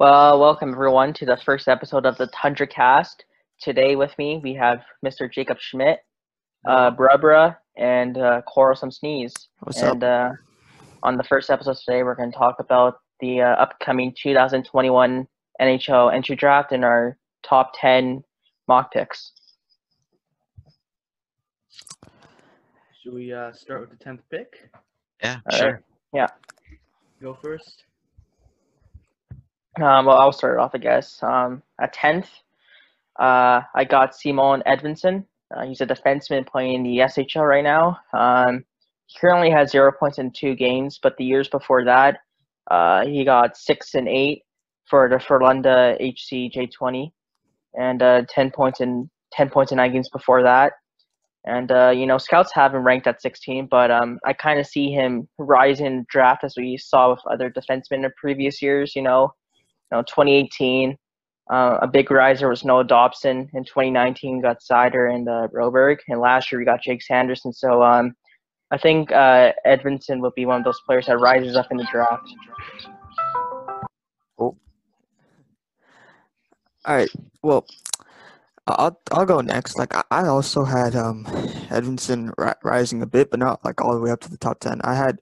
Well, welcome everyone to the first episode of the Tundra Cast. Today with me we have Mr. Jacob Schmidt, uh, Brubra, and uh, Quarrelsome Sneeze. What's and uh, on the first episode today, we're going to talk about the uh, upcoming 2021 NHL entry draft and our top 10 mock picks. Should we uh, start with the tenth pick? Yeah, All sure. right. Go first. Um, well, I'll start it off, I guess. Um, at 10th, uh, I got Simon Edvinsson. Uh, he's a defenseman playing in the SHL right now. Um, he currently has zero points in two games, but the years before that, uh, he got six and eight for the Frölunda HC J20, and uh, 10 points in 10 points in nine games before that. And uh, you know, scouts have him ranked at 16, but um, I kind of see him rise in draft as we saw with other defensemen in previous years. You know, know, 2018, uh, a big riser was Noah Dobson. In 2019, got Seider and uh, Broberg, and last year we got Jake Sanderson. So um, I think uh, Edvinsson will be one of those players that rises up in the draft. All right. Well, I'll I'll go next. Like I, also had um Edvinsson ri- rising a bit, but not like all the way up to the top ten. I had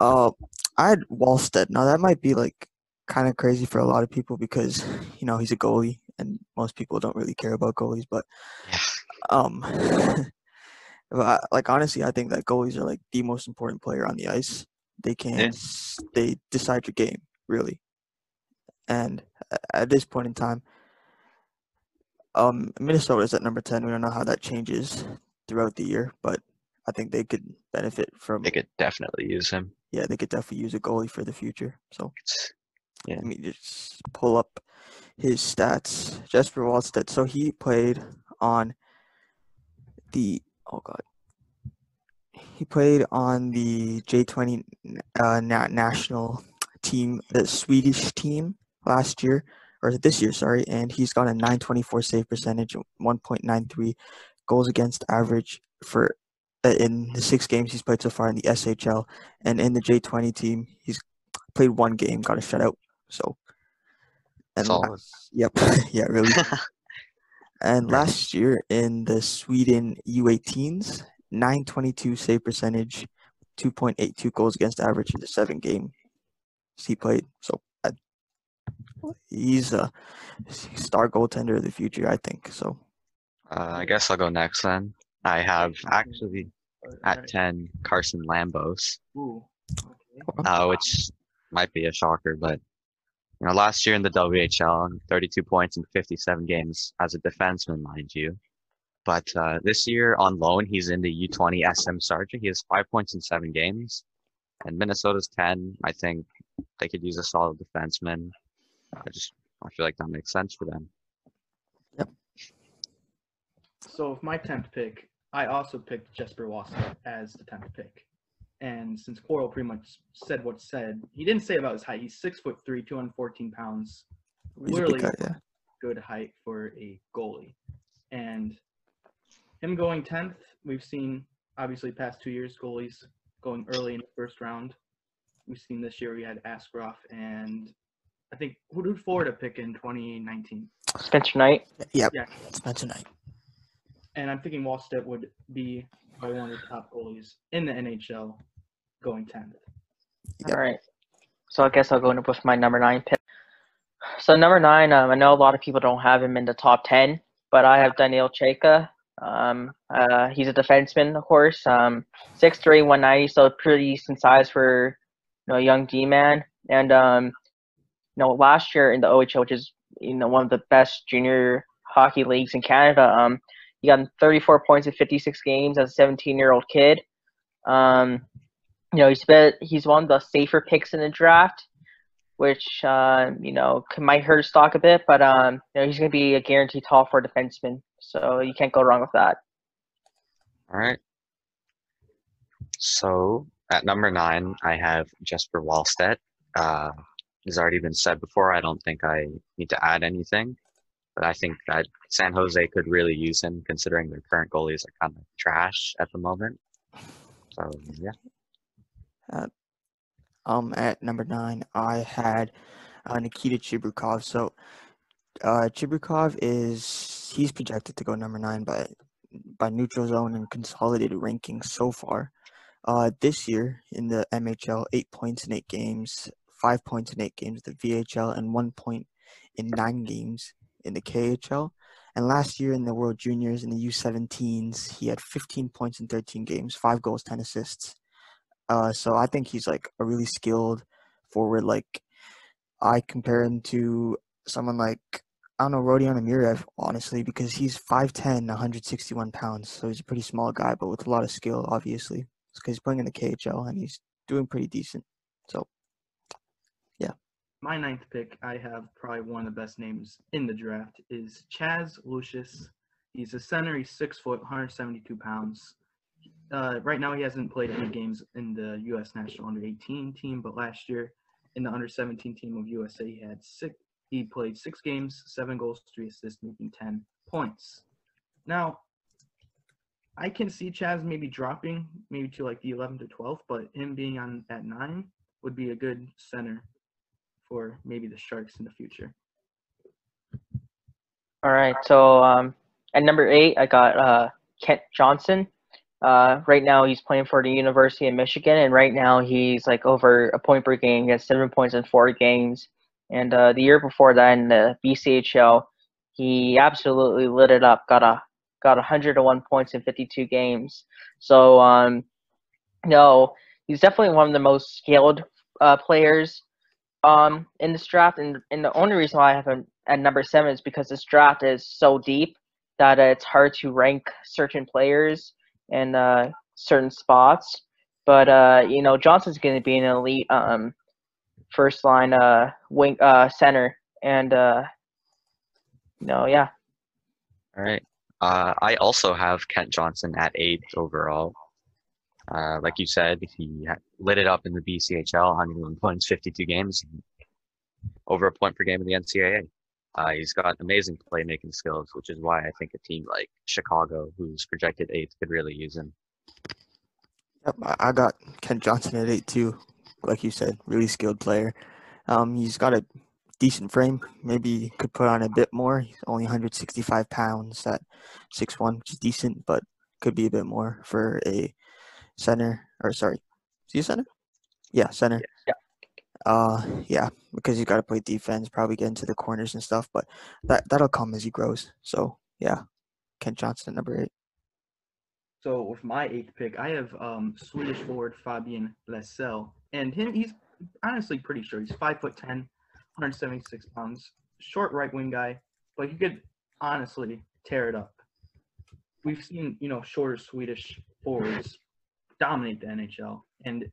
uh I had Wallstedt. Now that might be like kind of crazy for a lot of people because you know he's a goalie and most people don't really care about goalies. But um, but I, like honestly, I think that goalies are like the most important player on the ice. They can Yeah. they decide your game really, and at this point in time, um, Minnesota is at number ten. We don't know how that changes throughout the year, but I think they could benefit from. They could definitely use him. Yeah, they could definitely use a goalie for the future. So It's, let me just pull up his stats. Jesper Wallstedt. So he played on the oh god. He played on the J20 uh, national team, the Swedish team last year or this year, sorry, and he's got a 924 save percentage, 1.93 goals against average for uh, in the six games he's played so far in the SHL, and in the J20 team, he's played one game, got a shutout. So, and la- Solid. yep, yeah, really. and last year in the Sweden U18s, 922 save percentage, 2.82 goals against average in the seven games he played. So I, he's a star goaltender of the future, I think. So uh, I guess I'll go next then. I have actually at 10 Carson Lambos, Ooh. Okay. uh, which might be a shocker, but you know, last year in the WHL, 32 points in 57 games as a defenseman, mind you. But uh, this year on loan, he's in the U20 SM-sarja. He has five points in seven games, and Minnesota's 10. I think they could use a solid defenseman. I just I feel like that makes sense for them. Yep. So with my tenth pick, I also picked Jesper Wasser as the tenth pick. And since Coral pretty much said what said, he didn't say about his height. He's six foot three, 214 pounds. he's a big Literally guy, yeah. good height for a goalie. And him going tenth, we've seen obviously past two years goalies going early in the first round. We've seen this year we had Askarov and I think who did Florida pick in 2019? Spencer Knight. Yep, Yeah. Spencer Knight. And I'm thinking Wallstedt would be probably one of the top goalies in the NHL going 10th. Yep. All right. So I guess I'll go in with my number nine pick. So number nine, um, I know a lot of people don't have him in the top ten, but I have Daniel Chayka. Um, uh, he's a defenseman, of course. Um, six three, one ninety, so pretty decent size for you know a young D man. And um, you know, last year in the OHL, which is you know one of the best junior hockey leagues in Canada, um, he got 34 points in 56 games as a 17 year old kid. Um, you know, he's been, he's one of the safer picks in the draft, which uh, you know might hurt his stock a bit, but um, you know he's going to be a guaranteed top four defenseman, so you can't go wrong with that. All right. So at number nine, I have Jesper Wallstedt. Uh, has already been said before. I don't think I need to add anything, but I think that San Jose could really use him, considering their current goalies are kind of trash at the moment. So yeah, Um, at number nine, I had uh, Nikita Chibrikov. So uh, Chibrikov is he's projected to go number nine by by neutral zone and consolidated rankings so far. Uh, this year in the MHL, eight points in eight games, five points in eight games the VHL, and one point in nine games in the KHL. And last year in the World Juniors in the U17s, he had 15 points in 13 games, five goals, 10 assists. Uh, so I think he's like a really skilled forward. Like I compare him to someone like I don't know Rodion Amirov, honestly, because he's 5'10", 161 pounds. So he's a pretty small guy, but with a lot of skill, obviously. because he's playing in the KHL and he's doing pretty decent. My ninth pick, I have probably one of the best names in the draft, is Chaz Lucius. He's a center. He's six foot, 172 pounds. Uh, right now, he hasn't played any games in the U.S. national under 18 team, but last year in the under 17 team of USA, he had six, he played six games, seven goals, three assists, making 10 points. Now, I can see Chaz maybe dropping maybe to like the 11 to 12, but him being on at nine would be a good center for maybe the Sharks in the future. All right. So um, at number eight, I got uh, Kent Johnson. Uh, right now, he's playing for the University of Michigan, and right now he's like over a point per game. He has seven points in four games. And uh, the year before that in the BCHL, he absolutely lit it up. Got a got 101 points in 52 games. So um, no, he's definitely one of the most skilled uh, players um, in this draft. And, and the only reason why I have him at number seven is because this draft is so deep that uh, it's hard to rank certain players in uh, certain spots. But uh, you know, Johnson's going to be an elite um, first line uh wing uh center and uh no yeah All right. Uh, I also have Kent Johnson at eight overall. Uh, like you said, he lit it up in the BCHL, 101 points, 52 games, over a point per game in the NCAA. Uh, he's got amazing playmaking skills, which is why I think a team like Chicago, who's projected eighth, could really use him. Yep, I- got Kent Johnson at eight too. Like you said, really skilled player. Um, he's got a decent frame. Maybe could put on a bit more. He's only 165 pounds at 6'1", which is decent, but could be a bit more for a center. Or sorry, is he center? Yeah, center. Yeah. Uh, yeah, because he's got to play defense, probably get into the corners and stuff. But that that'll come as he grows. So yeah, Kent Johnson number eight. So with my eighth pick, I have um, Swedish forward Fabian Lysell, and him he's honestly pretty sure he's five foot ten, 176 pounds, short right wing guy, but he could honestly tear it up. We've seen you know shorter Swedish forwards dominate the NHL, and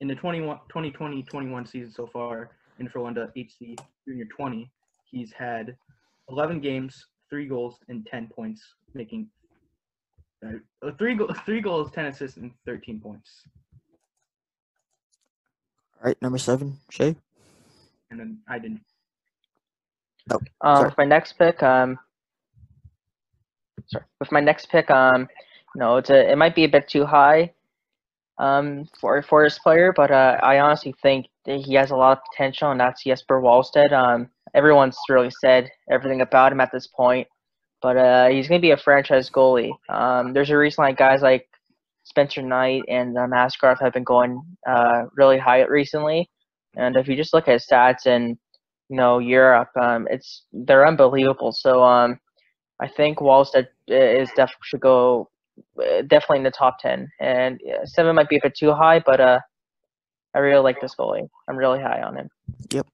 in the 21, 2020-21 season so far in Frölunda HC Junior 20, he's had 11 games, three goals, and 10 points, making uh, three go- three goals, 10 assists, and 13 points. All right, number seven, Shay. And then I didn't. um Sorry. with my next pick um sorry with my next pick um you know it's a it might be a bit too high um for for this player but uh I honestly think he has a lot of potential and that's Jesper Wallstedt um everyone's really said everything about him at this point but uh he's gonna be a franchise goalie um there's a reason like guys like Spencer Knight and uh, have been going uh really high recently and if you just look at stats and you know Europe. Um, it's they're unbelievable. So um, I think Wallstedt is def should go uh, definitely in the top ten. And yeah, seven might be a bit too high, but uh, I really like this goalie. I'm really high on him. Yep.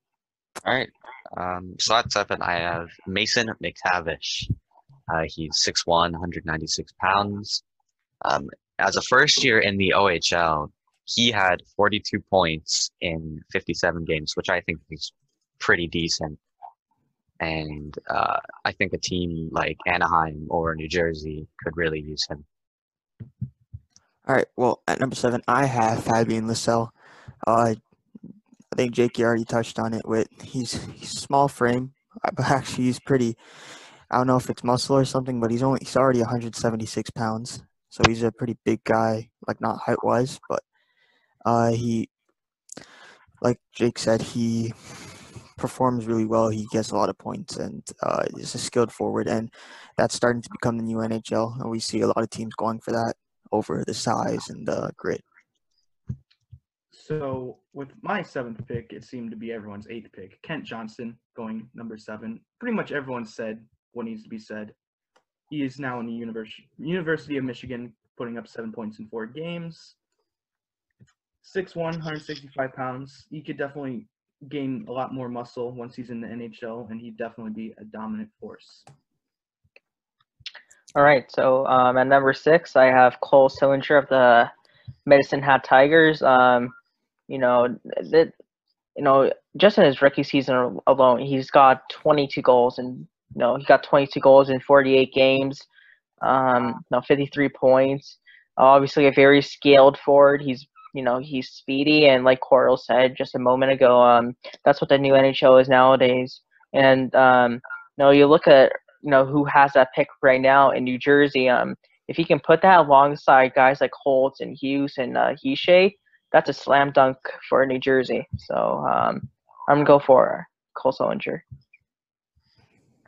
All right. Um, so at seven, I have Mason McTavish. Uh, he's 6'1", 196 pounds. Um, as a first year in the OHL, he had 42 points in 57 games, which I think is pretty decent. And uh, I think a team like Anaheim or New Jersey could really use him. All right. Well, at number seven, I have Fabian Lysell. Uh, I think Jake you already touched on it. With he's he's small frame, uh, but actually he's pretty. I don't know if it's muscle or something, but he's only he's already 176 pounds, so he's a pretty big guy. Like not height wise, but uh, he, like Jake said, he performs really well. He gets a lot of points and uh, is a skilled forward, and that's starting to become the new NHL. And we see a lot of teams going for that over the size and the grit. So with my seventh pick, it seemed to be everyone's eighth pick. Kent Johnson going number seven. Pretty much everyone said what needs to be said. He is now in the University University of Michigan, putting up seven points in four games. 6'1", 165 pounds. He could definitely gain a lot more muscle once he's in the NHL, and he'd definitely be a dominant force. All right, so um, at number six, I have Cole Sillinger of the Medicine Hat Tigers. Um, you know, that, you know, just in his rookie season alone, he's got 22 goals, and you know, he got 22 goals in 48 games. Um, you know, 53 points. obviously, a very scaled forward. He's you know he's speedy and like Coral said just a moment ago, um, that's what the new NHL is nowadays. And um, you know, you look at you know who has that pick right now in New Jersey. Um, if he can put that alongside guys like Holtz and Hughes and uh, that's a slam dunk for New Jersey. So um, I'm gonna go for Cole Sillinger.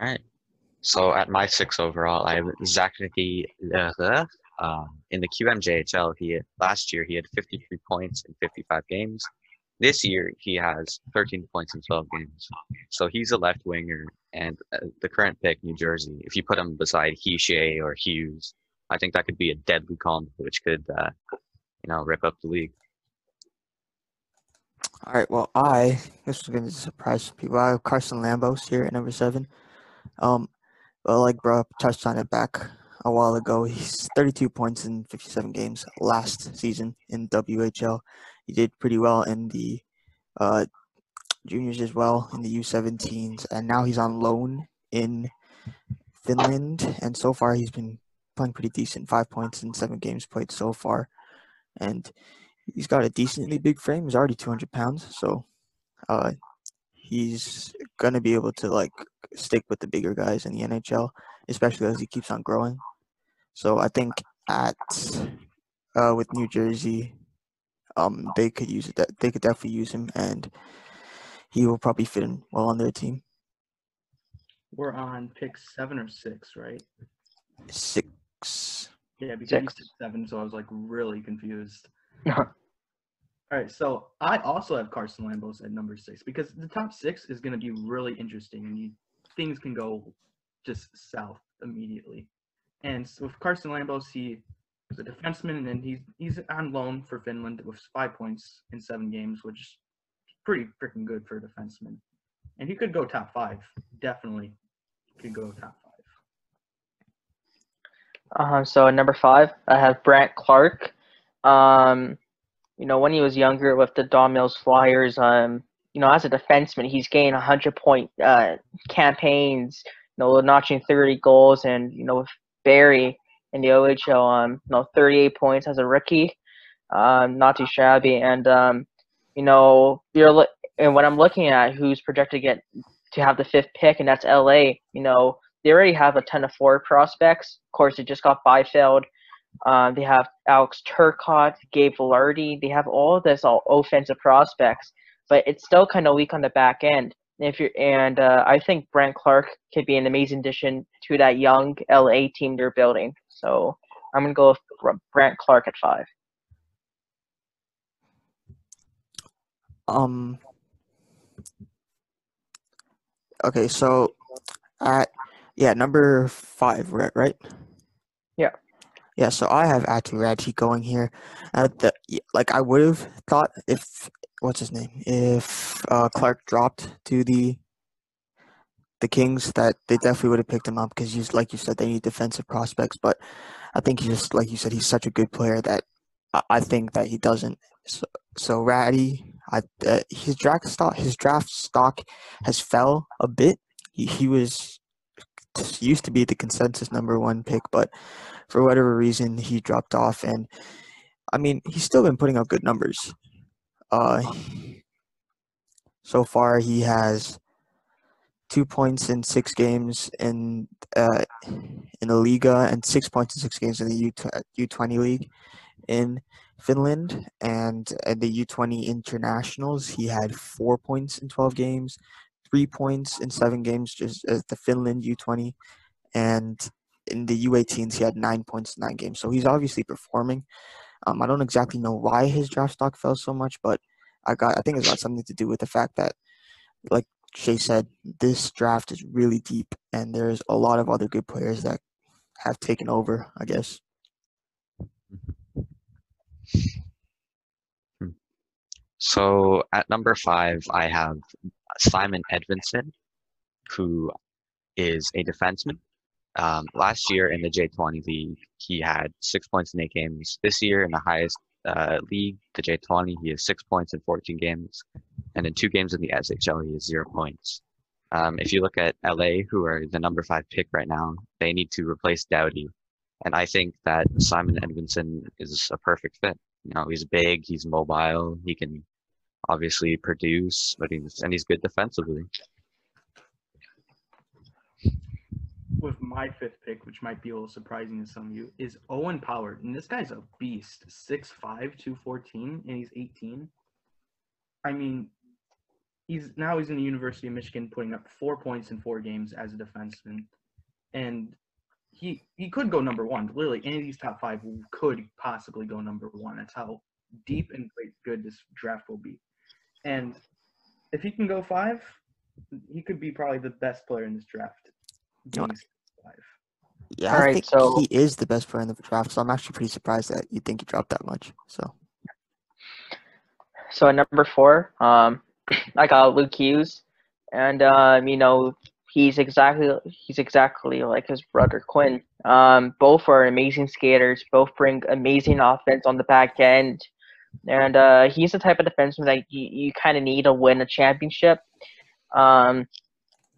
All right. So at my six overall, I have Zach Nicky uh, um, in the QMJHL. He had, last year he had 53 points in 55 games. This year he has 13 points in 12 games. So he's a left winger, and uh, the current pick, New Jersey. If you put him beside Hischier or Hughes, I think that could be a deadly combo, which could, uh, you know, rip up the league. All right. Well, I this is going to surprise people. I have Carson Lambos here at number seven. Um, well, like bro touched on it back a while ago. He's 32 points in 57 games last season in WHL. He did pretty well in the uh, juniors as well in the U17s, and now he's on loan in Finland. And so far, he's been playing pretty decent. Five points in seven games played so far, and he's got a decently big frame. He's already 200 pounds, so uh, he's gonna be able to like stick with the bigger guys in the NHL, especially as he keeps on growing. So I think at uh, with New Jersey, um, they could use it. They could definitely use him, and he will probably fit in well on their team. We're on pick seven or six, right? Six. Yeah, because six. you said seven, so I was like really confused. All right, so I also have Carson Lambos at number six because the top six is going to be really interesting, and you, things can go just south immediately. And so with Carson Lambos, he a defenseman, and he's he's on loan for Finland with five points in seven games, which is pretty freaking good for a defenseman. And he could go top five, definitely could go top five. Uh, huh. so number five, I have Brandt Clark. Um, you know, when he was younger with the Don Mills Flyers, um, you know, as a defenseman, he's gained 100 point uh, campaigns, you know, notching 30 goals, and you know, Barrie in the OHL, um, you know, 38 points as a rookie, um, not too shabby. And um, you know, you're and what I'm looking at who's projected to get to have the fifth pick, and that's LA. You know, they already have a ton of forward prospects. Of course, they just got Byfield. Uh, they have Alex Turcotte, Gabe Vilardi. They have all this all offensive prospects, but it's still kind of weak on the back end. If you're and uh, I think Brandt Clark could be an amazing addition to that young LA team they're building. So I'm gonna go with Brandt Clark at five. Um. Okay, so at yeah number five, right? Right. Yeah. Yeah, so I have Aatu Raty going here. At the, like I would have thought if what's his name if uh, Clark dropped to the the Kings, that they definitely would have picked him up because he's like you said they need defensive prospects. But I think he's just like you said he's such a good player that I, I think that he doesn't. So, so Raty, I, uh, his draft stock his draft stock has fell a bit. He, he was used to be the consensus number one pick, but for whatever reason he dropped off. And I mean, he's still been putting up good numbers. Uh, so far, he has two points in six games in uh, in the Liiga and six points in six games in the U U twenty league in Finland. And at the U twenty internationals, he had four points in twelve games, three points in seven games, just as the Finland U20, and in the U18s he had nine points in nine games. So he's obviously performing. Um, I don't exactly know why his draft stock fell so much, but I got I think it's got something to do with the fact that, like Shay said, this draft is really deep, and there's a lot of other good players that have taken over. I guess. So at number five, I have Simon Edvinson, who is a defenseman. Um, last year in the J20 league, he had six points in eight games. This year in the highest uh, league, the J20, he has six points in 14 games. And in two games in the SHL, he has zero points. Um, if you look at LA, who are the number five pick right now, they need to replace Doughty. And I think that Simon Edvinsson is a perfect fit. You know, he's big, he's mobile, he can obviously produce, but he's and he's good defensively. With my fifth pick, which might be a little surprising to some of you, is Owen Pollard. And this guy's a beast. 6'5, 214, and he's 18. I mean, he's now he's in the University of Michigan putting up four points in four games as a defenseman. And he he could go number one. Literally, any of these top five could possibly go number one. That's how deep and great good this draft will be. And if he can go five, he could be probably the best player in this draft. No, five. Yeah, All I right, think so- he is the best player in the draft. So I'm actually pretty surprised that you think he dropped that much. So So at number four, um, I got Luke Hughes, and um, you know he's exactly he's exactly like his brother Quinn. Um, both are amazing skaters. Both bring amazing offense on the back end, and uh, he's the type of defenseman that you, you kind of need to win a championship. Um,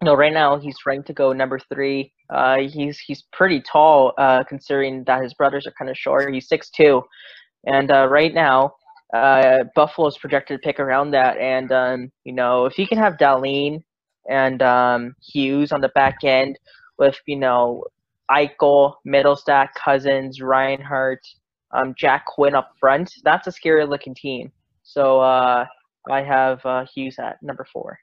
know, right now he's ranked to go number three. Uh, he's he's pretty tall, uh, considering that his brothers are kind of short. He's six two, and uh, right now uh, Buffalo's projected to pick around that. And um, you know, if you can have Dahlin and um, Hughes on the back end with you know Eichel, Mittelstadt, Cozens, Reinhart, um, Jack Quinn up front, that's a scary looking team. So uh, I have uh, Hughes at number four.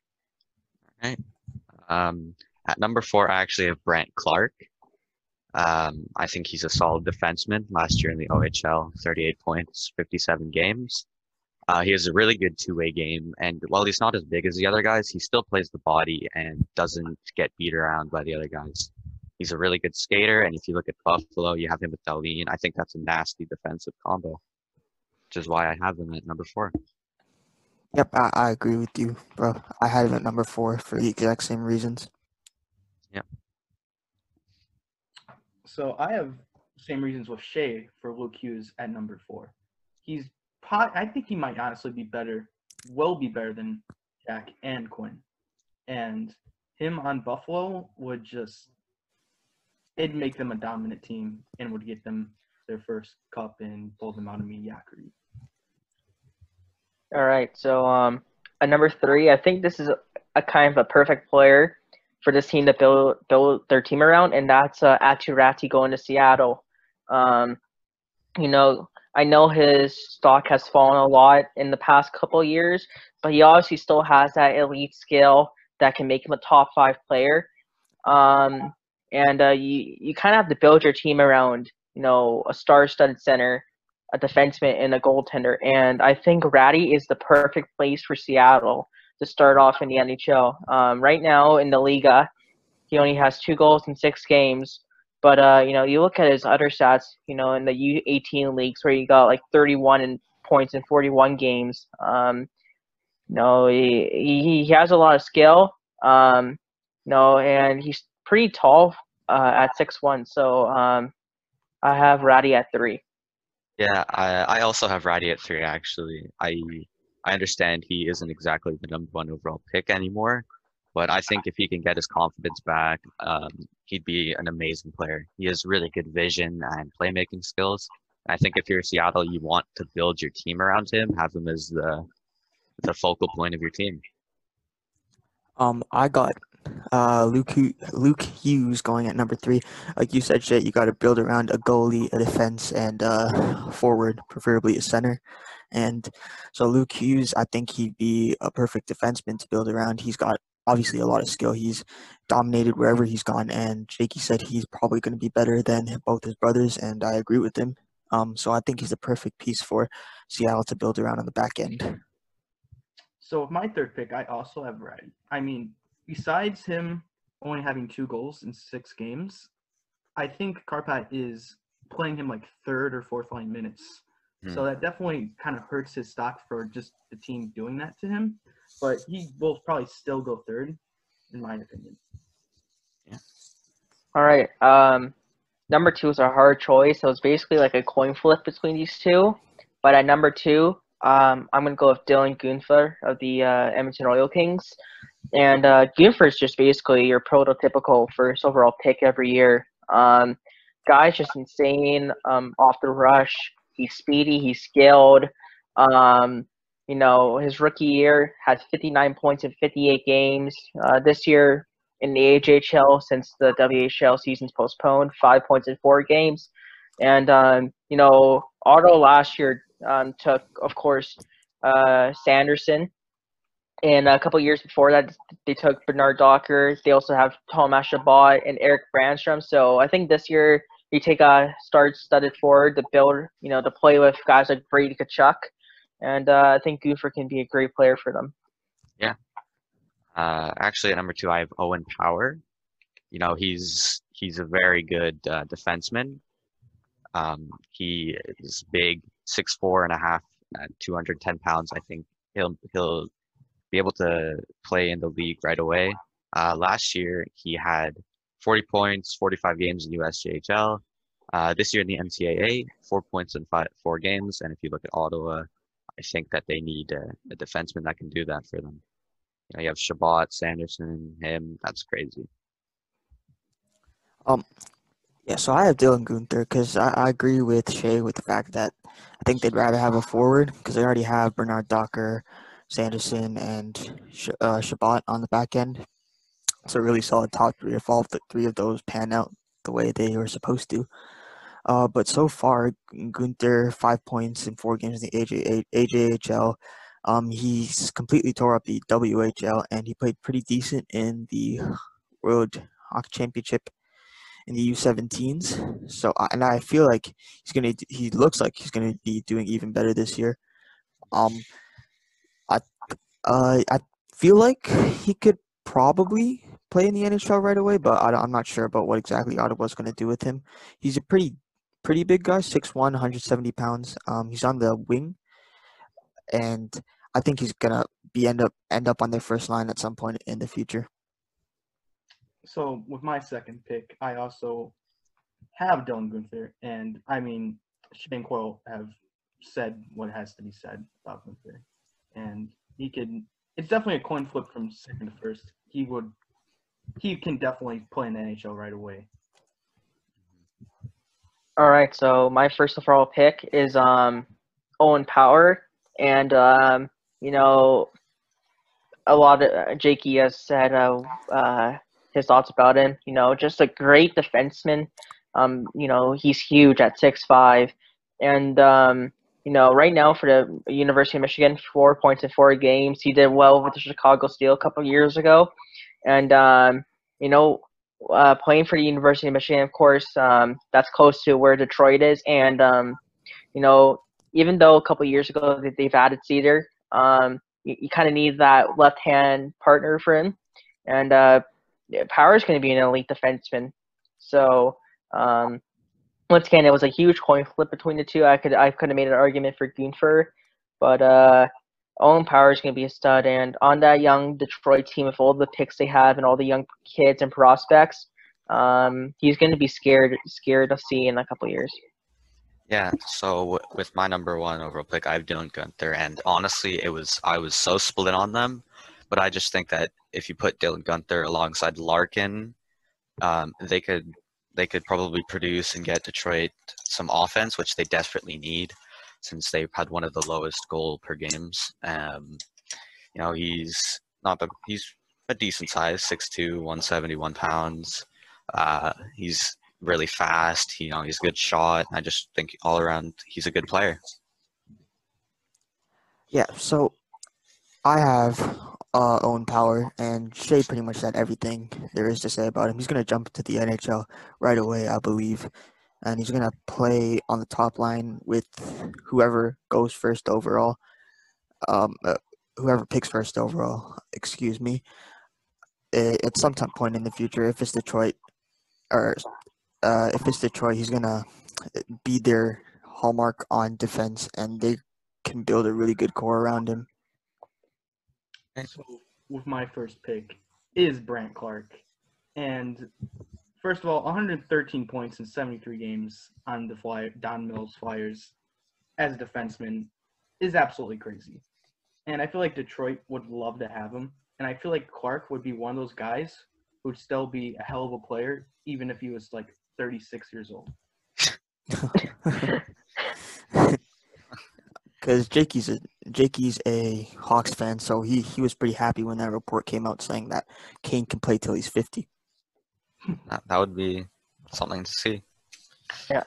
Um, at number four, I actually have Brandt Clark. Um, I think he's a solid defenseman. Last year in the OHL, 38 points, 57 games. Uh, he has a really good two-way game, and while he's not as big as the other guys, he still plays the body and doesn't get beat around by the other guys. He's a really good skater, and if you look at Buffalo, you have him with Dahlin. I think that's a nasty defensive combo, which is why I have him at number four. Yep, I, I agree with you, bro. I had him at number four for the exact same reasons. Yeah. So I have same reasons with Shea for Luke Hughes at number four. He's pot. I think he might honestly be better, will be better than Jack and Quinn, and him on Buffalo would just it'd make them a dominant team and would get them their first cup and pull them out of mediocrity. All right, so um, at number three, I think this is a, a kind of a perfect player for this team to build build their team around, and that's uh, Aatu Raty going to Seattle. Um, you know, I know his stock has fallen a lot in the past couple years, but he obviously still has that elite skill that can make him a top five player. Um, and uh, you you kind of have to build your team around you know a star-studded center, a defenseman, and a goaltender. And I think Raty is the perfect place for Seattle to start off in the NHL. Um, right now in the Liiga, he only has two goals in six games. But uh, you know, you look at his other stats. You know, in the U18 leagues where he got like 31 in points in 41 games. Um, you know, he, he he has a lot of skill. Um, you know, and he's pretty tall uh, at six one. So um, I have Raty at three. Yeah, I, I also have Raty at three. Actually, I I understand he isn't exactly the number one overall pick anymore, but I think if he can get his confidence back, um, he'd be an amazing player. He has really good vision and playmaking skills. I think if you're Seattle, you want to build your team around him, have him as the the focal point of your team. Um, I got uh Luke Luke Hughes going at number three. Like you said, shit, you got to build around a goalie, a defense, and uh forward, preferably a center. And so Luke Hughes, I think he'd be a perfect defenseman to build around. He's got obviously a lot of skill. He's dominated wherever he's gone, and Jakey said he's probably going to be better than both his brothers, and I agree with him. Um, so I think he's a perfect piece for Seattle to build around on the back end. So with my third pick, I also have Red. I mean, besides him only having two goals in six games, I think Kärpät is playing him like third or fourth line minutes. Hmm. So that definitely kind of hurts his stock for just the team doing that to him. But he will probably still go third, in my opinion. Yeah. All right. Um, number two is a hard choice. So it's basically like a coin flip between these two. But at number two, um, I'm gonna go with Dylan Guenther of the uh, Edmonton Oil Kings. And uh, Guenther is just basically your prototypical first overall pick every year. Um, guy's just insane um, off the rush. He's speedy. He's skilled. Um, you know, his rookie year had 59 points in 58 games. Uh, this year in the AHL, since the WHL season's postponed, five points in four games. And um, you know, Otto last year um, took, of course, uh, Sanderson. And a couple years before that, they took Bernard Docker. They also have Thomas Chabot and Eric Brannstrom. So I think this year you take a star-studded forward to build, you know, to play with guys like Brady Tkachuk. And uh, I think Guenther can be a great player for them. Yeah. Uh, actually, at number two, I have Owen Power. You know, he's he's a very good uh, defenseman. Um, he is big, six four and a half, uh, 210 pounds. I think he'll he'll be able to play in the league right away. Uh, last year, he had 40 points, 45 games in USJHL. Uh, this year in the NCAA, four points in five, four games. And if you look at Ottawa, I think that they need a, a defenseman that can do that for them. You know, you have Chabot, Sanderson, him. That's crazy. Um, Yeah, so I have Dylan Guenther because I, I agree with Shay with the fact that I think they'd rather have a forward because they already have Bernard Docker, Sanderson, and Sh- uh, Chabot on the back end. It's a really solid top three if all the three of those pan out the way they were supposed to. Uh, but so far, Guenther five points in four games in the AJ, AJHL. Um, he's completely tore up the WHL and he played pretty decent in the World Hockey Championship in the U17s. So, and I feel like he's gonna. He looks like he's gonna be doing even better this year. Um, uh, I feel like he could probably play in the NHL right away, but I, am not sure about what exactly Ottawa's gonna do with him. He's a pretty, pretty big guy, 6'1", 170 pounds. Um, he's on the wing, and I think he's gonna be end up end up on their first line at some point in the future. So with my second pick, I also have Dylan Guenther, and I mean Shane Coyle have said what has to be said about Guenther, and he could. It's definitely a coin flip from second to first. He would. He can definitely play in the NHL right away. All right, so my first overall pick is um Owen Power, and um you know a lot of uh, Jakey has said uh, uh his thoughts about him. You know, just a great defenseman. Um, you know, he's huge at six five, and um you know right now for the University of Michigan, four points in four games. He did well with the Chicago Steel a couple years ago, and um you know uh, playing for the University of Michigan, of course, um, that's close to where Detroit is, and um, you know, even though a couple years ago that they've added Seider, um, you, you kind of need that left-hand partner for him, and uh, Power is going to be an elite defenseman. So um, once again, it was a huge coin flip between the two. I could I could have made an argument for Guenther, but uh, Owen Power is going to be a stud, and on that young Detroit team, with all the picks they have and all the young kids and prospects, um, he's going to be scared scared to see in a couple years. Yeah, so with my number one overall pick, I have Dylan Guenther, and honestly, it was I was so split on them, but I just think that if you put Dylan Guenther alongside Larkin, um, they could they could probably produce and get Detroit some offense, which they desperately need, since they've had one of the lowest goal per games. Um, you know, he's not the he's a decent size, 6'2", 171 pounds. Uh, he's really fast. You know, he's a good shot. I just think all around he's a good player. Yeah, so I have uh, Owen Power, and Shea pretty much said everything there is to say about him. He's gonna jump to the NHL right away, I believe, and he's gonna play on the top line with whoever goes first overall. Um, uh, whoever picks first overall, excuse me. Uh, At some time point in the future, if it's Detroit, or uh, if it's Detroit, he's gonna be their hallmark on defense, and they can build a really good core around him. So with my first pick is Brandt Clark. And first of all, 113 points in 73 games on the Fly Don Mills Flyers as a defenseman is absolutely crazy. And I feel like Detroit would love to have him. And I feel like Clark would be one of those guys who would still be a hell of a player, even if he was like 36 years old. Because Jakey's a Jakey's a Hawks fan, so he he was pretty happy when that report came out saying that Kane can play till he's fifty. That, that would be something to see. Yeah.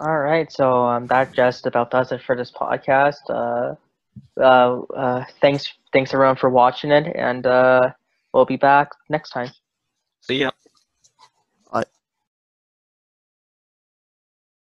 All right, so um, that just about does it for this podcast. Uh, uh, uh, thanks, thanks everyone for watching it, and uh, we'll be back next time. See ya.